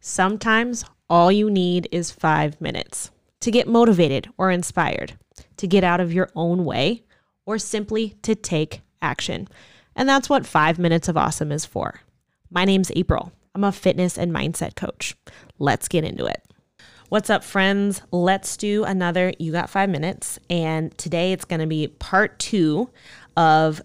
Sometimes all you need is five minutes to get motivated or inspired, to get out of your own way, or simply to take action. And that's what five minutes of awesome is for. My name's April. I'm a fitness and mindset coach. Let's get into it. What's up, friends? Let's do another You Got Five Minutes. And today it's going to be part two of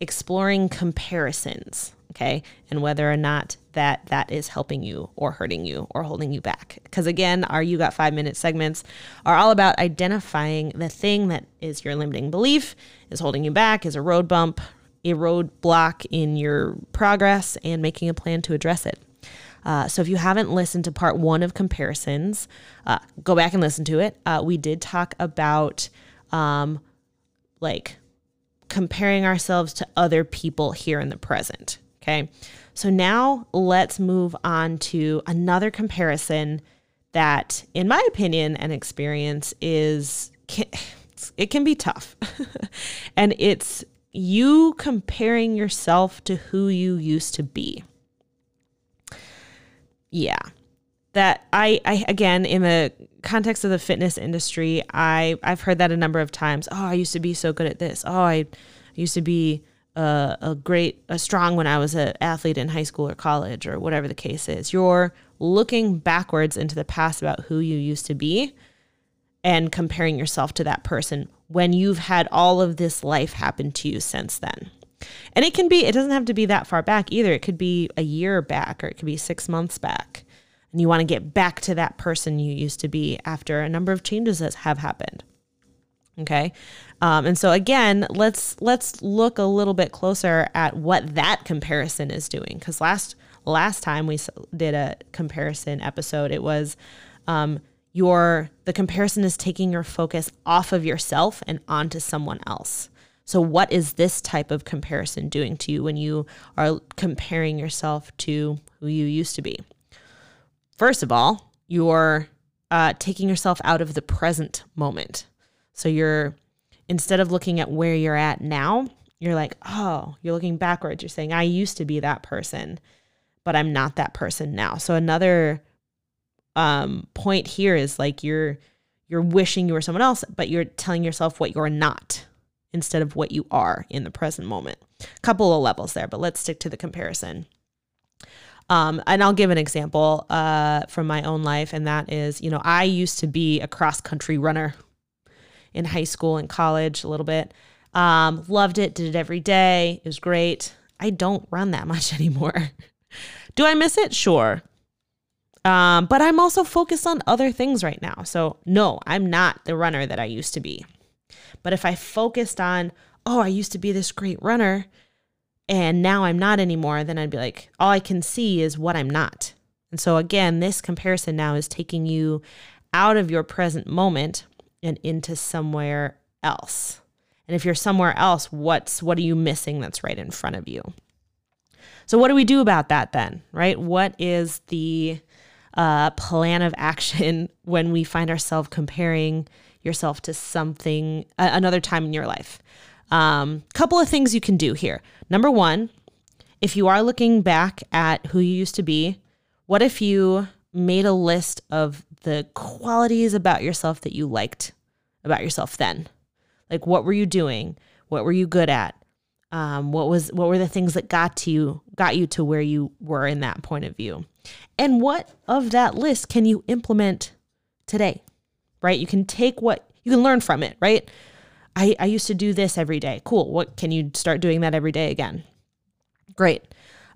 exploring comparisons, okay? And whether or not that that is helping you or hurting you or holding you back. Because again, our You Got Five Minute segments are all about identifying the thing that is your limiting belief, is holding you back, is a road bump, a roadblock in your progress, and making a plan to address it. Uh, so if you haven't listened to part one of comparisons, uh, go back and listen to it. Uh, we did talk about um, like comparing ourselves to other people here in the present. Okay. So now let's move on to another comparison that, in my opinion and experience, is it can be tough. and it's you comparing yourself to who you used to be yeah that I, I again in the context of the fitness industry i i've heard that a number of times oh i used to be so good at this oh i used to be a, a great a strong when i was an athlete in high school or college or whatever the case is you're looking backwards into the past about who you used to be and comparing yourself to that person when you've had all of this life happen to you since then and it can be, it doesn't have to be that far back either. It could be a year back or it could be six months back. And you want to get back to that person you used to be after a number of changes that have happened. Okay. Um, and so again, let's let's look a little bit closer at what that comparison is doing. Because last last time we did a comparison episode, it was um, your the comparison is taking your focus off of yourself and onto someone else. So, what is this type of comparison doing to you when you are comparing yourself to who you used to be? First of all, you're uh, taking yourself out of the present moment. So, you're instead of looking at where you're at now, you're like, oh, you're looking backwards. You're saying, I used to be that person, but I'm not that person now. So, another um, point here is like you're you're wishing you were someone else, but you're telling yourself what you're not instead of what you are in the present moment. A couple of levels there, but let's stick to the comparison. Um, and I'll give an example uh, from my own life, and that is, you know, I used to be a cross country runner in high school and college a little bit. Um, loved it, did it every day. It was great. I don't run that much anymore. Do I miss it? Sure. Um, but I'm also focused on other things right now. So, no, I'm not the runner that I used to be. But if I focused on, oh, I used to be this great runner and now I'm not anymore, then I'd be like, all I can see is what I'm not. And so again, this comparison now is taking you out of your present moment and into somewhere else. And if you're somewhere else, what's what are you missing that's right in front of you? So what do we do about that then, right? What is the uh, plan of action when we find ourselves comparing yourself to something, uh, another time in your life. Um, couple of things you can do here. Number one, if you are looking back at who you used to be, what if you made a list of the qualities about yourself that you liked about yourself then? Like, what were you doing? What were you good at? Um, what was what were the things that got to you got you to where you were in that point of view and what of that list can you implement today right? You can take what you can learn from it, right? I, I used to do this every day. Cool. What can you start doing that every day again? Great.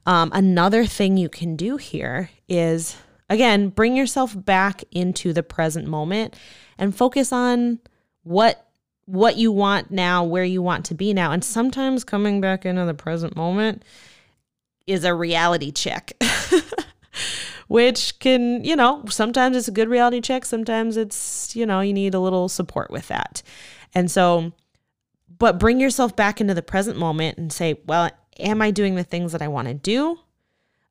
Um, another thing you can do here is again, bring yourself back into the present moment and focus on what what you want now, where you want to be now. And sometimes coming back into the present moment is a reality check. which can, you know, sometimes it's a good reality check. Sometimes it's, you know, you need a little support with that. And so, but bring yourself back into the present moment and say, well, am I doing the things that I want to do?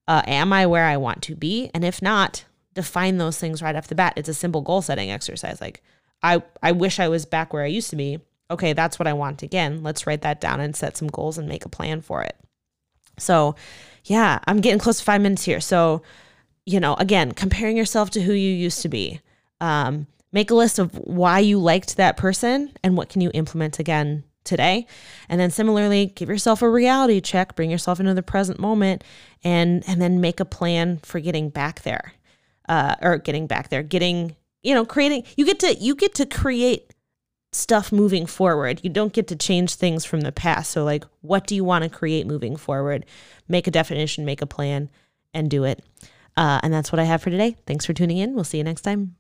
Uh, am I where I want to be? And if not, define those things right off the bat. It's a simple goal setting exercise. Like, I, I wish I was back where I used to be. Okay, that's what I want again. Let's write that down and set some goals and make a plan for it. So, yeah, I'm getting close to five minutes here. So, you know, again, comparing yourself to who you used to be. Um, make a list of why you liked that person and what can you implement again today. And then similarly, give yourself a reality check, bring yourself into the present moment and and then make a plan for getting back there. Uh, or getting back there, getting, you know, creating you get to you get to create stuff moving forward. You don't get to change things from the past. So like what do you want to create moving forward? Make a definition, make a plan and do it. Uh, and that's what I have for today. Thanks for tuning in. We'll see you next time.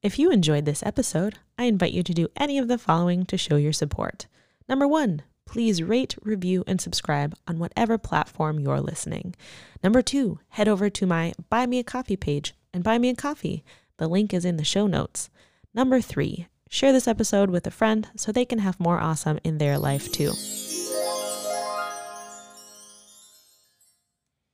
If you enjoyed this episode, I invite you to do any of the following to show your support. Number one, please rate, review, and subscribe on whatever platform you're listening. Number two, head over to my Buy Me a Coffee page and buy me a coffee. The link is in the show notes. Number three, share this episode with a friend so they can have more awesome in their life too.